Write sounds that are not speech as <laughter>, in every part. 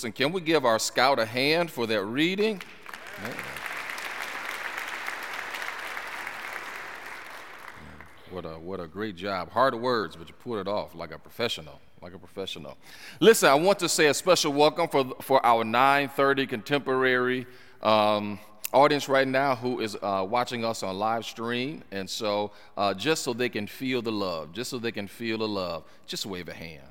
Listen, can we give our scout a hand for that reading? What a, what a great job. Hard words, but you put it off like a professional, like a professional. Listen, I want to say a special welcome for, for our 930 contemporary um, audience right now who is uh, watching us on live stream. And so, uh, just so they can feel the love, just so they can feel the love, just wave a hand.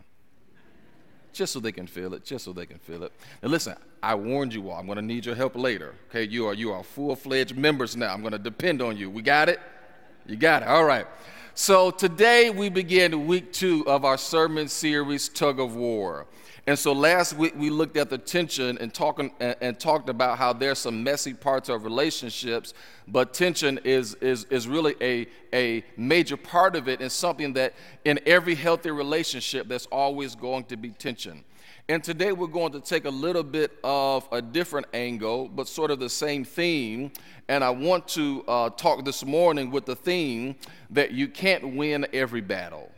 Just so they can feel it, just so they can feel it. Now, listen, I warned you all, I'm to need your help later. Okay, you are, you are full fledged members now. I'm to depend on you. We got it? You got it. All right. So, today we begin week two of our sermon series, Tug of War. And so last week we looked at the tension and, talking, and, talked about how there's some messy parts of relationships, but tension is, is, is really a, a major part of it and something that in every healthy relationship there's always going to be tension. And today we're going to take a little bit of a different angle, but sort of the same theme. And I want to uh, talk this morning with the theme that you can't win every battle.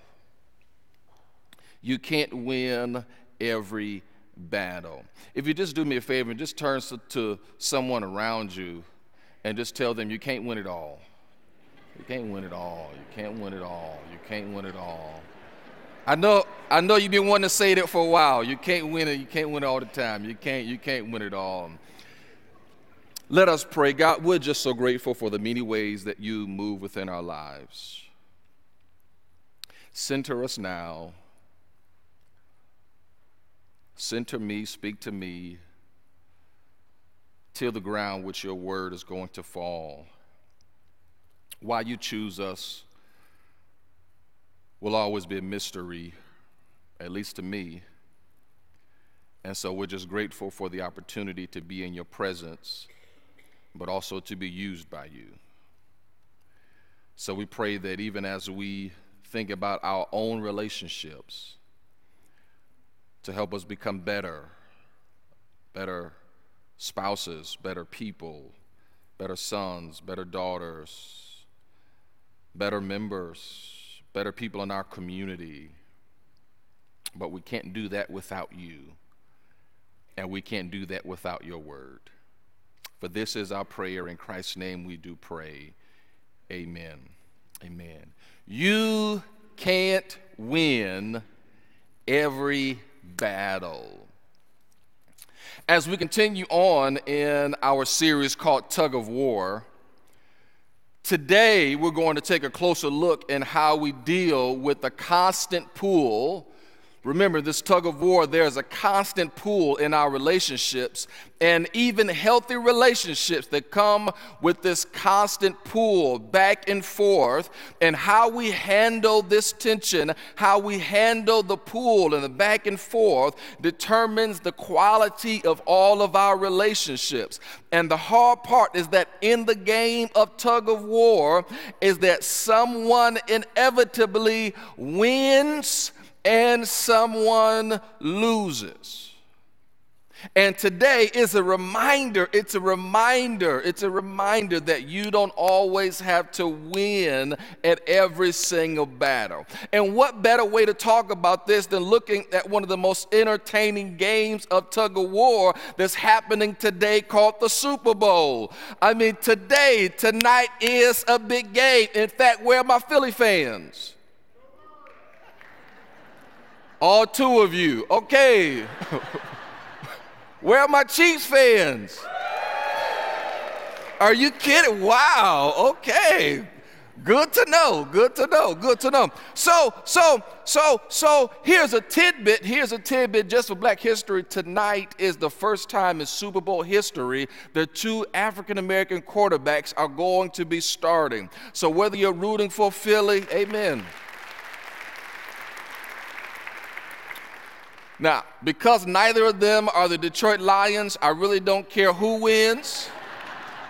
You can't win every battle. If you just do me a favor and just turn to someone around you and just tell them you can't win it all. You can't win it all. You can't win it all. You can't win it all. I know, I know you've been wanting to say that for a while. You can't win it. You can't win it all the time. You can't, you can't win it all. Let us pray. God, we're just so grateful for the many ways that you move within our lives. Center us now Center me, speak to me, till the ground which your word is going to fall. Why you choose us will always be a mystery, at least to me. And so we're just grateful for the opportunity to be in your presence, but also to be used by you. So we pray that even as we think about our own relationships, to help us become better, better spouses, better people, better sons, better daughters, better members, better people in our community. But we can't do that without you, and we can't do that without your word. For this is our prayer. In Christ's name we do pray. Amen. Amen. You can't win every battle. As we continue on in our series called Tug of War, today we're going to take a closer look in how we deal with the constant pull Remember, this tug of war, there's a constant pull in our relationships, and even healthy relationships that come with this constant pull back and forth. And how we handle this tension, how we handle the pull and the back and forth, determines the quality of all of our relationships. And the hard part is that in the game of tug of war, is that someone inevitably wins and someone loses. And today is a reminder, it's a reminder, it's a reminder that you don't always have to win at every single battle. And what better way to talk about this than looking at one of the most entertaining games of tug of war that's happening today called the Super Bowl? I mean, today, tonight is a big game. In fact, where are my Philly fans? All two of you. Okay. <laughs> Where are my Chiefs fans? Are you kidding? Wow. Okay. Good to know. Good to know. Good to know. So, so, so, so here's a tidbit. Here's a tidbit just for black history. Tonight is the first time in Super Bowl history that two African American quarterbacks are going to be starting. So whether you're rooting for Philly, amen. Now, because neither of them are the Detroit Lions, I really don't care who wins.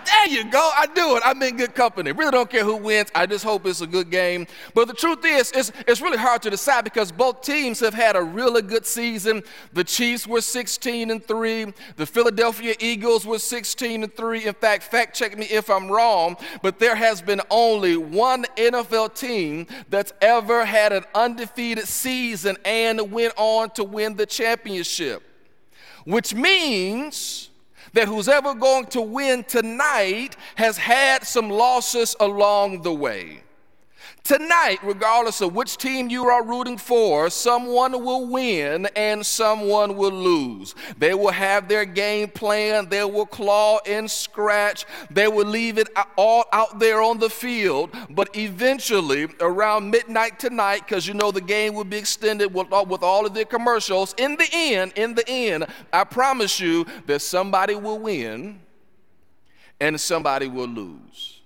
There you go. I do it. I'm in good company. Really don't care who wins. I just hope it's a good game. But the truth is, it's, it's really hard to decide because both teams have had a really good season. The Chiefs were 16 and 3. The Philadelphia Eagles were 16 and 3. In fact, fact check me if I'm wrong, but there has been only one NFL team that's ever had an undefeated season and went on to win the championship. which means that who's ever going to win tonight has had some losses along the way. Tonight, regardless of which team you are rooting for, someone will win and someone will lose. They will have their game plan, they will claw and scratch, they will leave it all out there on the field. But eventually, around midnight tonight, because you know the game will be extended with all, of the commercials, in the end, in the end, I promise you that somebody will win and somebody will lose.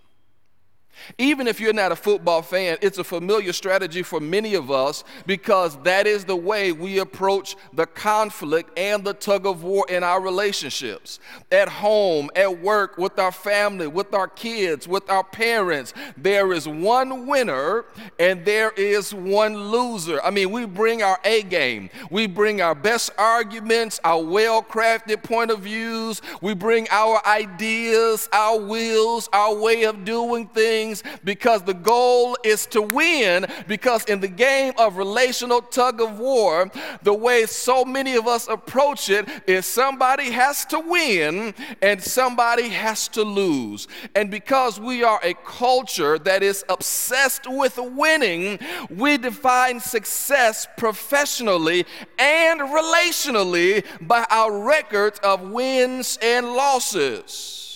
Even if you're not a football fan, it's a familiar strategy for many of us because that is the way we approach the conflict and the tug of war in our relationships. At home, at work, with our family, with our kids, with our parents, there is one winner and there is one loser. I mean, we bring our A game, we bring our best arguments, our well crafted point of views, we bring our ideas, our wills, our way of doing things things because the goal is to win. Because in the game of relational tug of war, the way so many of us approach it is somebody has to win and somebody has to lose. And because we are a culture that is obsessed with winning, we define success professionally and relationally by our record of wins and losses.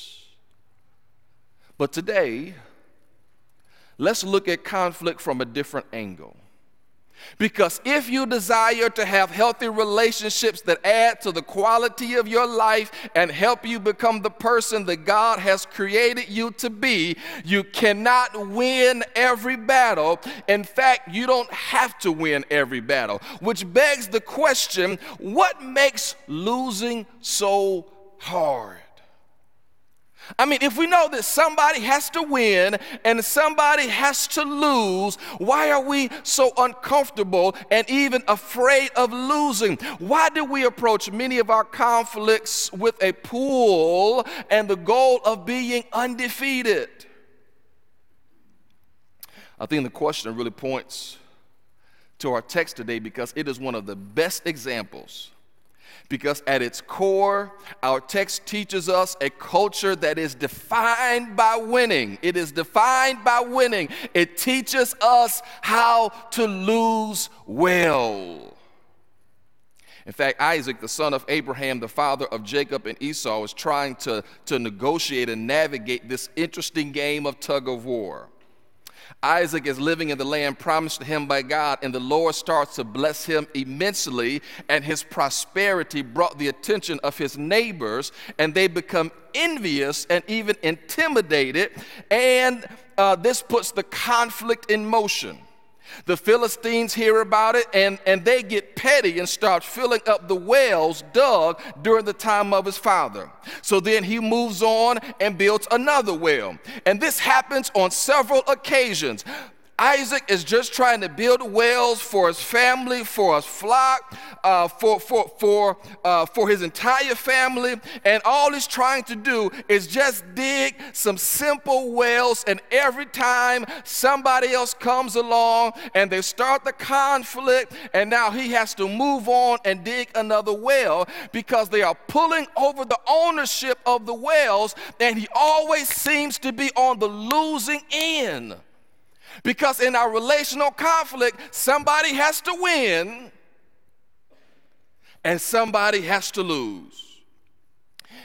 But today, let's look at conflict from a different angle. Because if you desire to have healthy relationships that add to the quality of your life and help you become the person that God has created you to be, you cannot win every battle. In fact, you don't have to win every battle, which begs the question what makes losing so hard? I mean, if we know that somebody has to win and somebody has to lose, why are we so uncomfortable and even afraid of losing? Why do we approach many of our conflicts with a pull and the goal of being undefeated? I think the question really points to our text today because it is one of the best examples because at its core, our text teaches us a culture that is defined by winning. It is defined by winning. It teaches us how to lose well. In fact, Isaac, the son of Abraham, the father of Jacob and Esau, is trying to, to negotiate and navigate this interesting game of tug of war. Isaac is living in the land promised to him by God, and the Lord starts to bless him immensely, and his prosperity brought the attention of his neighbors, and they become envious and even intimidated, and uh, this puts the conflict in motion. The Philistines hear about it and, and they get petty and start filling up the wells dug during the time of his father. So then he moves on and builds another well. And this happens on several occasions. Isaac is just trying to build wells for his family, for his flock, uh, for, for, for, uh, for his entire family. And all he's trying to do is just dig some simple wells. And every time somebody else comes along and they start the conflict, and now he has to move on and dig another well because they are pulling over the ownership of the wells, and he always seems to be on the losing end. Because in our relational conflict, somebody has to win and somebody has to lose.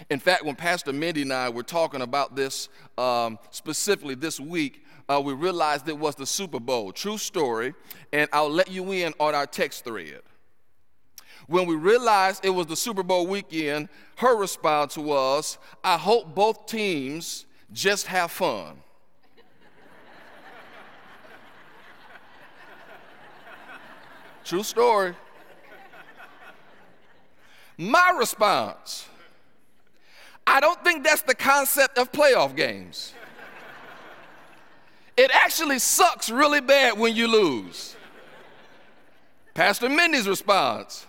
In fact, when Pastor Mindy and I were talking about this um, specifically this week, uh, we realized it was the Super Bowl. True story. And I'll let you in on our text thread. When we realized it was the Super Bowl weekend, her response was, I hope both teams just have fun. True story. My response I don't think that's the concept of playoff games. It actually sucks really bad when you lose. Pastor Mindy's response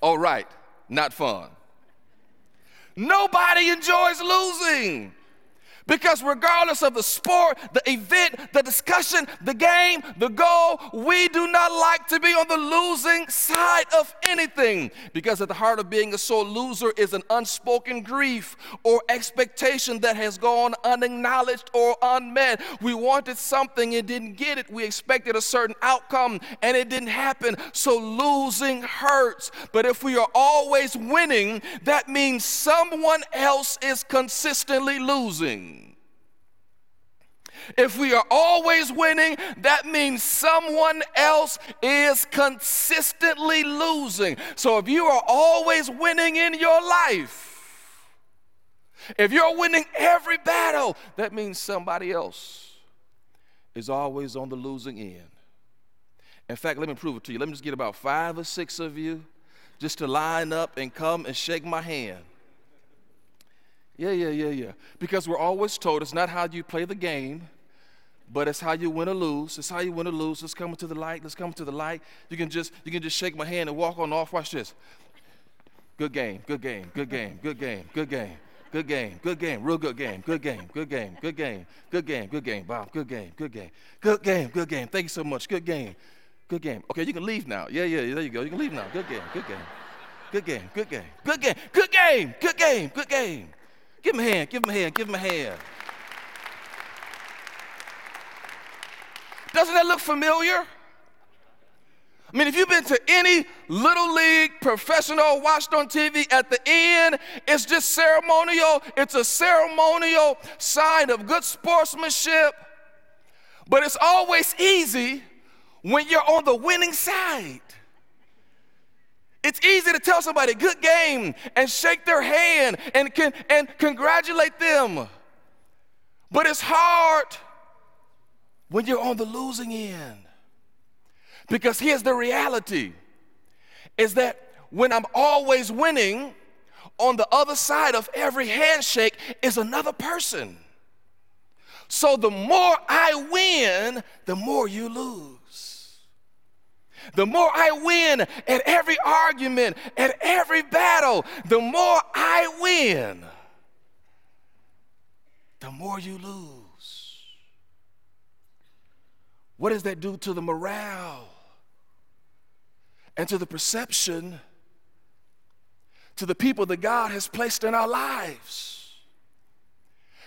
All right, not fun. Nobody enjoys losing. Because regardless of the sport, the event, the discussion, the game, the goal, we do not like to be on the losing side of anything. Because at the heart of being a sore loser is an unspoken grief or expectation that has gone unacknowledged or unmet. We wanted something and didn't get it. We expected a certain outcome and it didn't happen. So losing hurts. But if we are always winning, that means someone else is consistently losing. If we are always winning, that means someone else is consistently losing. So if you are always winning in your life, if you're winning every battle, that means somebody else is always on the losing end. In fact, let me prove it to you. Let me just get about five or six of you just to line up and come and shake my hand. Yeah, yeah, yeah, yeah. Because we're always told it's not how you play the game, but it's how you win or lose. It's how you win or lose. Let's come to the light. Let's come to the light. You can just you can just shake my hand and walk on off. Watch this. Good game, good game, good game, good game, good game. Good game, good game, real good game, good game, good game, good game, good game, good game, Bob, good game, good game, good game, good game. Thank you so much. Good game, good game. Okay, you can leave now. Yeah, yeah, there you go. You can leave now. Good game, good game, good game, good game, good game, good game, good game, good game. Give him a hand, give him a hand, give him a hand. Doesn't that look familiar? I mean, if you've been to any little league professional watched on TV, at the end, it's just ceremonial. It's a ceremonial sign of good sportsmanship. But it's always easy when you're on the winning side. It's easy to tell somebody good game and shake their hand and, and congratulate them. But it's hard when you're on the losing end. Because here's the reality is that when I'm always winning, on the other side of every handshake is another person. So the more I win, the more you lose. The more I win at every argument, at every battle, the more I win, the more you lose. What does that do to the morale and to the perception to the people that God has placed in our lives?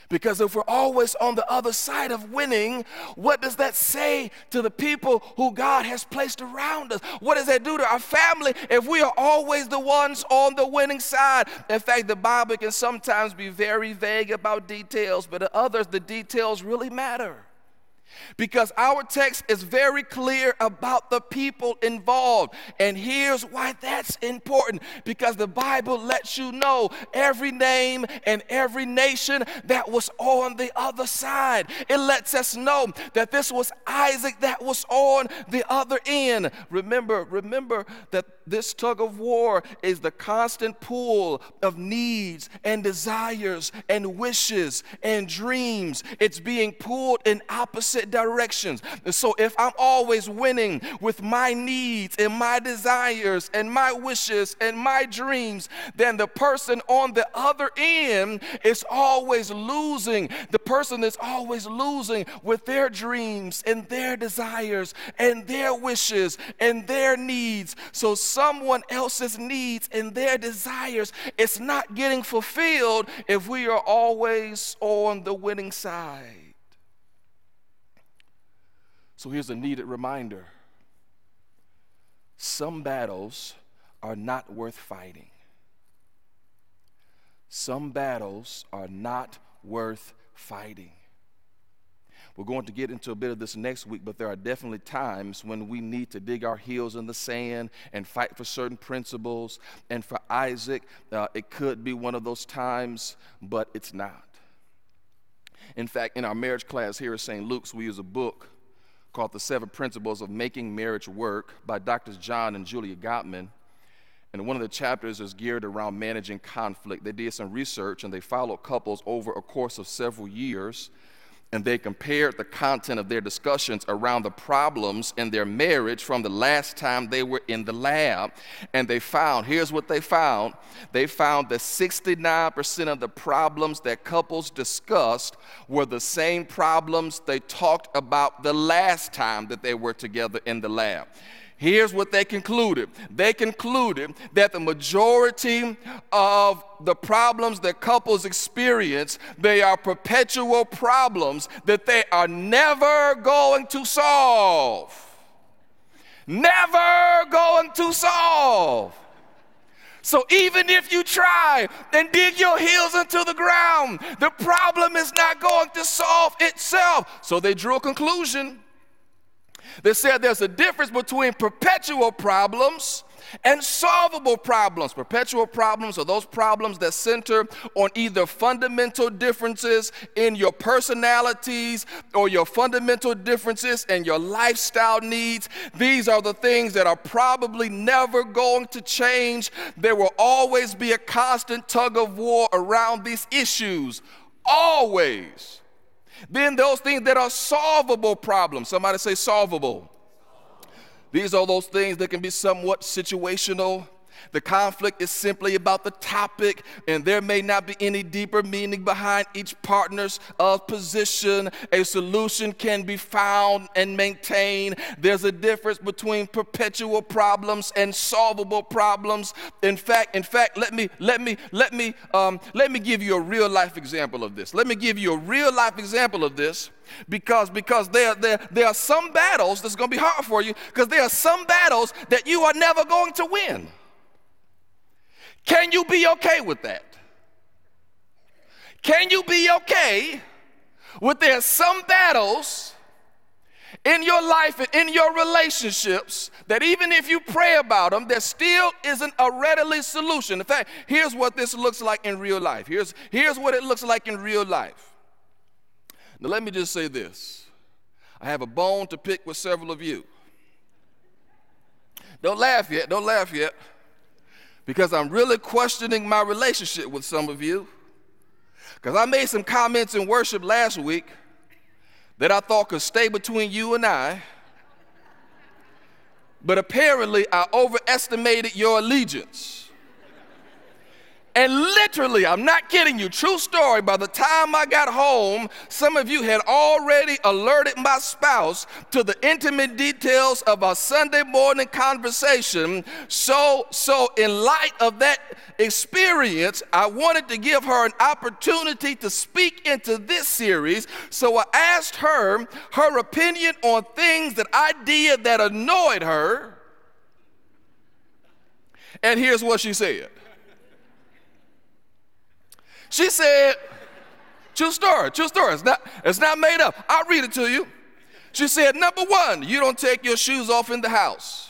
Because if we're always on the other side of winning, what does that say to the people who God has placed around us? What does that do to our family if we are always the ones on the winning side? In fact, the Bible can sometimes be very vague about details, but to others, the details really matter. Because our text is very clear about the people involved. And here's why that's important because the Bible lets you know every name and every nation that was on the other side. It lets us know that this was Isaac that was on the other end. Remember, remember that this tug of war is the constant pull of needs and desires and wishes and dreams. It's being pulled in opposite directions. And so if I'm always winning with my needs and my desires and my wishes and my dreams, then the person on the other end is always losing. The person is always losing with their dreams and their desires and their wishes and their needs. So someone else's needs and their desires. It's not getting fulfilled if we are always on the winning side. So here's a needed reminder some battles are not worth fighting. Some battles are not worth fighting. We're going to get into a bit of this next week, but there are definitely times when we need to dig our heels in the sand and fight for certain principles. And for Isaac, uh, it could be one of those times, but it's not. In fact, in our marriage class here at St. Luke's, we use a book called The Seven Principles of Making Marriage Work by Drs. John and Julia Gottman. And one of the chapters is geared around managing conflict. They did some research and they followed couples over a course of several years and they compared the content of their discussions around the problems in their marriage from the last time they were in the lab. And they found here's what they found they found that 69% of the problems that couples discussed were the same problems they talked about the last time that they were together in the lab. Here's what they concluded. They concluded that the majority of the problems that couples experience they are perpetual problems that they are never going to solve. Never going to solve. So even if you try and dig your heels into the ground, the problem is not going to solve itself. So they drew a conclusion they said there's a difference between perpetual problems and solvable problems. Perpetual problems are those problems that center on either fundamental differences in your personalities or your fundamental differences in your lifestyle needs. These are the things that are probably never going to change. There will always be a constant tug of war around these issues. Always. Then those things that are solvable problems. Somebody say solvable. These are those things that can be somewhat situational. The conflict is simply about the topic, and there may not be any deeper meaning behind each partner's uh, position. A solution can be found and maintained. There's a difference between perpetual problems and solvable problems. In fact, in fact, let me let me let me um, let me give you a real life example of this. Let me give you a real life example of this because because there, there, there are some battles that's going to be hard for you because there are some battles that you are never going to win can you be okay with that can you be okay with there some battles in your life and in your relationships that even if you pray about them, there still isn't a readily solution. In fact, here's what this looks like in real life. Here's, here's what it looks like in real life. Now, let me just say this I have a bone to pick with several of you. Don't laugh yet, don't laugh yet, because I'm really questioning my relationship with some of you. Because I made some comments in worship last week that I thought could stay between you and I. But apparently, I overestimated your allegiance. And literally, I'm not kidding you, true story, by the time I got home, some of you had already alerted my spouse to the intimate details of our Sunday morning conversation. So, so in light of that experience, I wanted to give her an opportunity to speak into this series. So I asked her her opinion on things that I did that annoyed her. And here's what she said. She said, true story, true story. It's not, it's not made up. I'll read it to you. She said, number one, you don't take your shoes off in the house,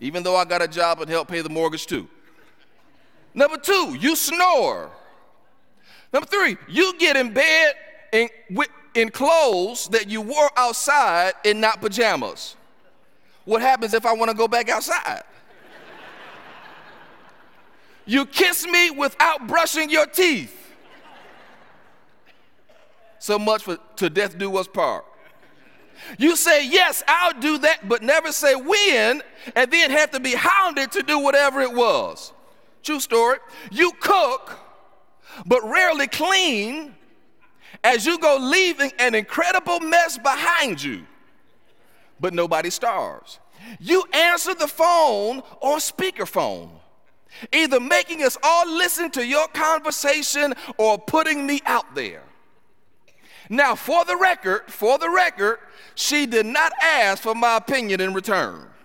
even though I got a job and help pay the mortgage too. Number two, you snore. Number three, you get in bed in, in clothes that you wore outside and not pajamas. What happens if I want to go back outside? You kiss me without brushing your teeth. So much for to death do us part. You say, Yes, I'll do that, but never say when, and then have to be hounded to do whatever it was. True story. You cook, but rarely clean as you go leaving an incredible mess behind you, but nobody starves. You answer the phone on speakerphone either making us all listen to your conversation or putting me out there. Now, for the record, for the record, she did not ask for my opinion in return. <laughs>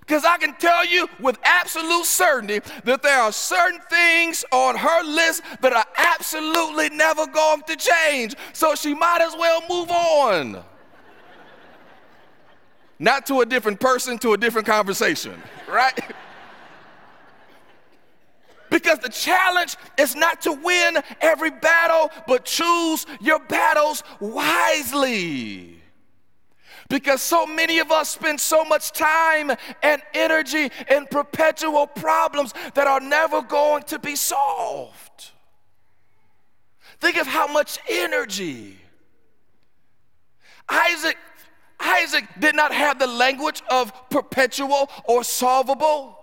Because I can tell you with absolute certainty that there are certain things on her list that are absolutely never going to change. So she might as well move on. Not to a different person, to a different conversation, <laughs> right? Because the challenge is not to win every battle, but choose your battles wisely. Because so many of us spend so much time and energy in perpetual problems that are never going to be solved. Think of how much energy. Isaac, Isaac did not have the language of perpetual or solvable.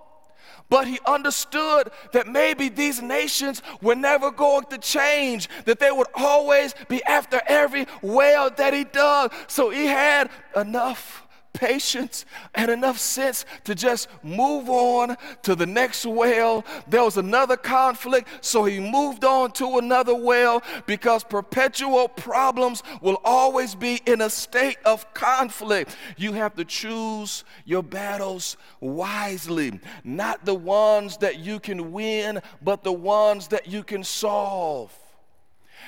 But he understood that maybe these nations were never going to change, that they would always be after every well that he dug. So he had enough patience and enough sense to just move on to the next well. There was another conflict, so he moved on to another well because perpetual problems will always be in a state of conflict. You have to choose your battles wisely, not the ones that you can win, but the ones that you can solve.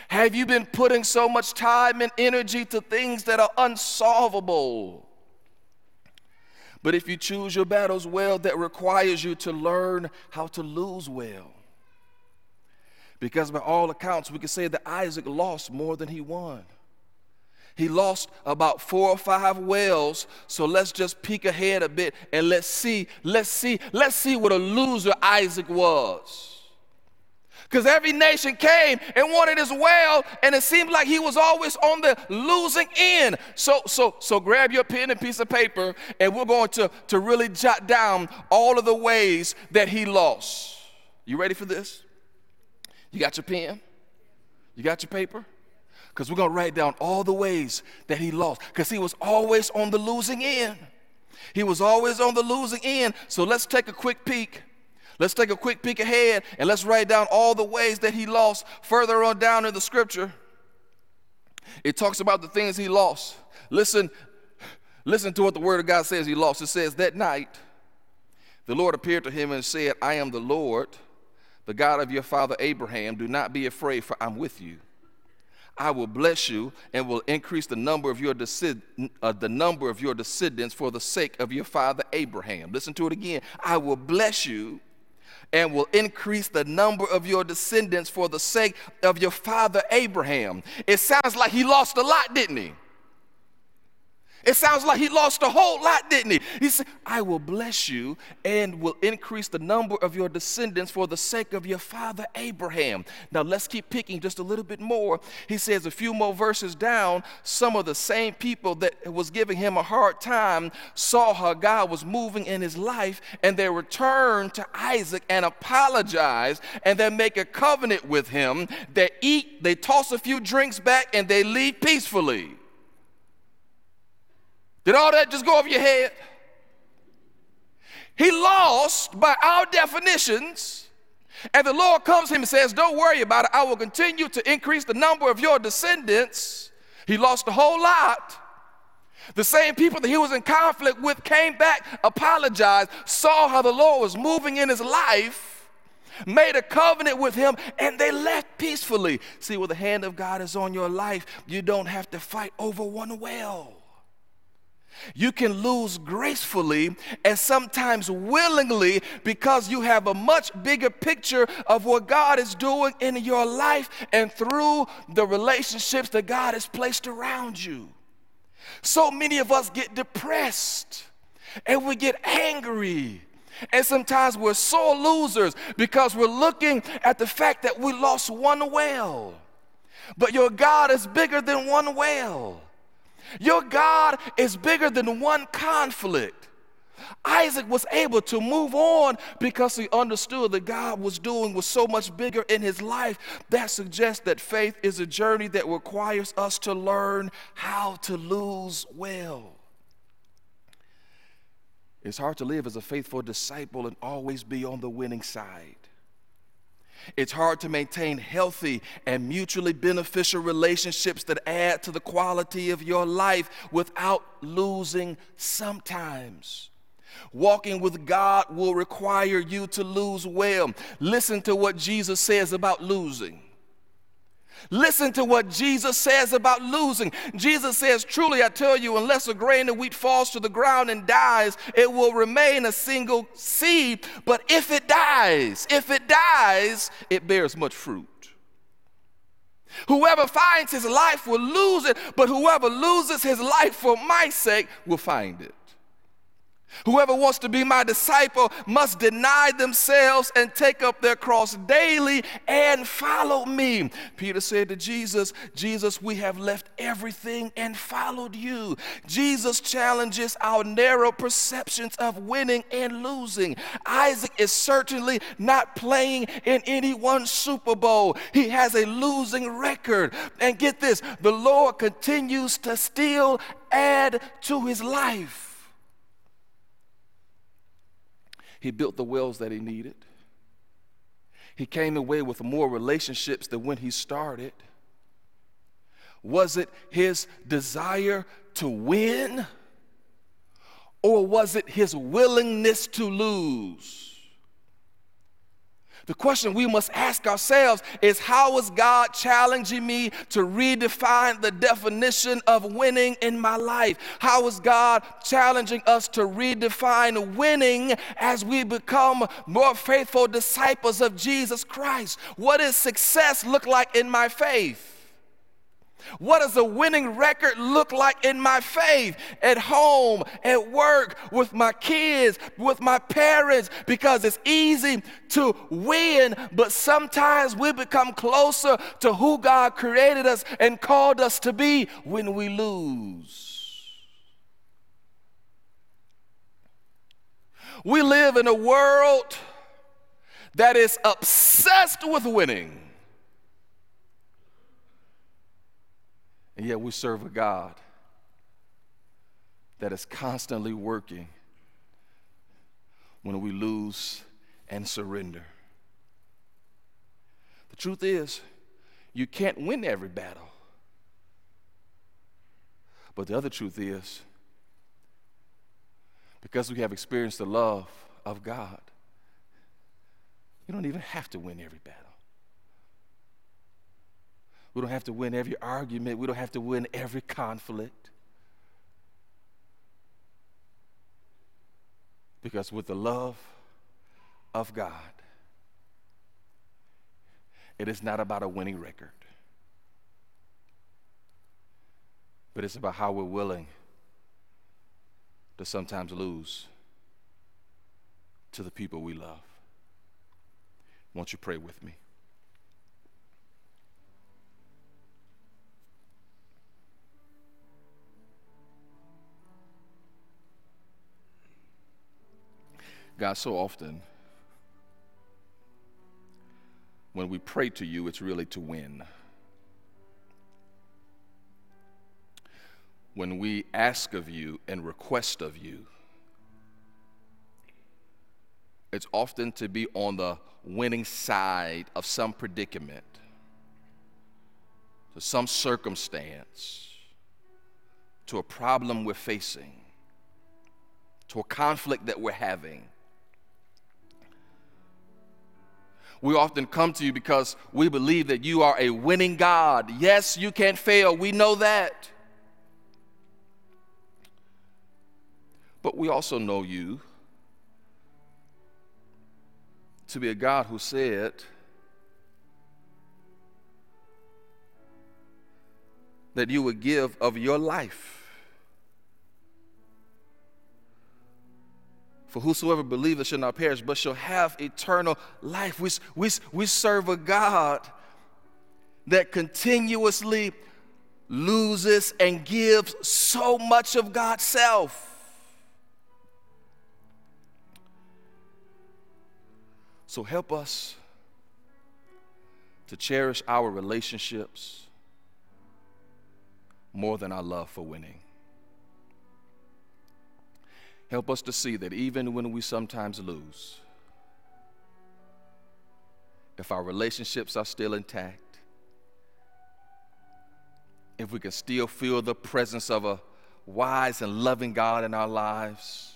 Have you been putting so much time and energy to things that are unsolvable? But if you choose your battles well, that requires you to learn how to lose well. Because by all accounts, we can say that Isaac lost more than he won. He lost about four or five wells. So let's just peek ahead a bit and let's see, let's see, let's see what a loser Isaac was. Because every nation came and wanted his well, and it seemed like he was always on the losing end. So, so, so grab your pen and piece of paper, and we're going to, to really jot down all of the ways that he lost. You ready for this? You got your pen? You got your paper? Because we're going to write down all the ways that he lost. Because he was always on the losing end. He was always on the losing end. So let's take a quick peek Let's take a quick peek ahead and let's write down all the ways that he lost further on down in the scripture. It talks about the things he lost. Listen, listen to what the word of God says he lost. It says, That night the Lord appeared to him and said, I am the Lord, the God of your father Abraham. Do not be afraid, for I'm with you. I will bless you and will increase the number of your uh, the number of your descendants for the sake of your father Abraham. Listen to it again. I will bless you and will increase the number of your descendants for the sake of your father Abraham. It sounds like he lost a lot, didn't he? It sounds like he lost a whole lot, didn't he? He said, I will bless you and will increase the number of your descendants for the sake of your father Abraham. Now let's keep picking just a little bit more. He says a few more verses down, some of the same people that was giving him a hard time saw how God was moving in his life and they returned to Isaac and apologize and they make a covenant with him. They eat, they toss a few drinks back, and they leave peacefully. Did all that just go over your head? He lost by our definitions. And the Lord comes to him and says, Don't worry about it. I will continue to increase the number of your descendants. He lost a whole lot. The same people that he was in conflict with came back, apologized, saw how the Lord was moving in his life, made a covenant with him, and they left peacefully. See, when the hand of God is on your life, you don't have to fight over one well. You can lose gracefully and sometimes willingly because you have a much bigger picture of what God is doing in your life and through the relationships that God has placed around you. So many of us get depressed and we get angry. And sometimes we're sore losers because we're looking at the fact that we lost one whale. But your God is bigger than one well. Your God is bigger than one conflict. Isaac was able to move on because he understood that God was doing was so much bigger in his life. That suggests that faith is a journey that requires us to learn how to lose well. It's hard to live as a faithful disciple and always be on the winning side. It's hard to maintain healthy and mutually beneficial relationships that add to the quality of your life without losing sometimes. Walking with God will require you to lose well. Listen to what Jesus says about losing. Listen to what Jesus says about losing. Jesus says, Truly I tell you, unless a grain of wheat falls to the ground and dies, it will remain a single seed. But if it dies, if it dies, it bears much fruit. Whoever finds his life will lose it, but whoever loses his life for my sake will find it. Whoever wants to be my disciple must deny themselves and take up their cross daily and follow me. Peter said to Jesus, Jesus, we have left everything and followed you. Jesus challenges our narrow perceptions of winning and losing. Isaac is certainly not playing in any one Super Bowl, he has a losing record. And get this the Lord continues to still add to his life. He built the wells that he needed. He came away with more relationships than when he started. Was it his desire to win? Or was it his willingness to lose? The question we must ask ourselves is how is God challenging me to redefine the definition of winning in my life? How is God challenging us to redefine winning as we become more faithful disciples of Jesus Christ? What does success look like in my faith? What does a winning record look like in my faith at home, at work, with my kids, with my parents? Because it's easy to win, but sometimes we become closer to who God created us and called us to be when we lose. We live in a world that is obsessed with winning. And yet we serve a God that is constantly working when we lose and surrender. The truth is, you can't win every battle. But the other truth is, because we have experienced the love of God, you don't even have to win every battle. We don't have to win every argument. We don't have to win every conflict. Because with the love of God, it is not about a winning record, but it's about how we're willing to sometimes lose to the people we love. Won't you pray with me? God, so often when we pray to you, it's really to win. When we ask of you and request of you, it's often to be on the winning side of some predicament, to some circumstance, to a problem we're facing, to a conflict that we're having. We often come to you because we believe that you are a winning God. Yes, you can't fail. We know that. But we also know you to be a God who said, that you would give of your life For whosoever believeth shall not perish, but shall have eternal life. We, we, we serve a God that continuously loses and gives so much of God's self. So help us to cherish our relationships more than our love for winning. Help us to see that even when we sometimes lose, if our relationships are still intact, if we can still feel the presence of a wise and loving God in our lives,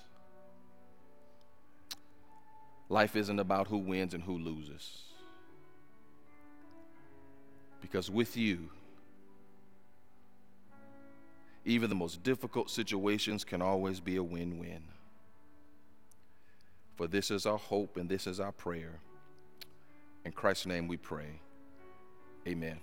life isn't about who wins and who loses. Because with you, even the most difficult situations can always be a win win. For this is our hope and this is our prayer. In Christ's name we pray. Amen.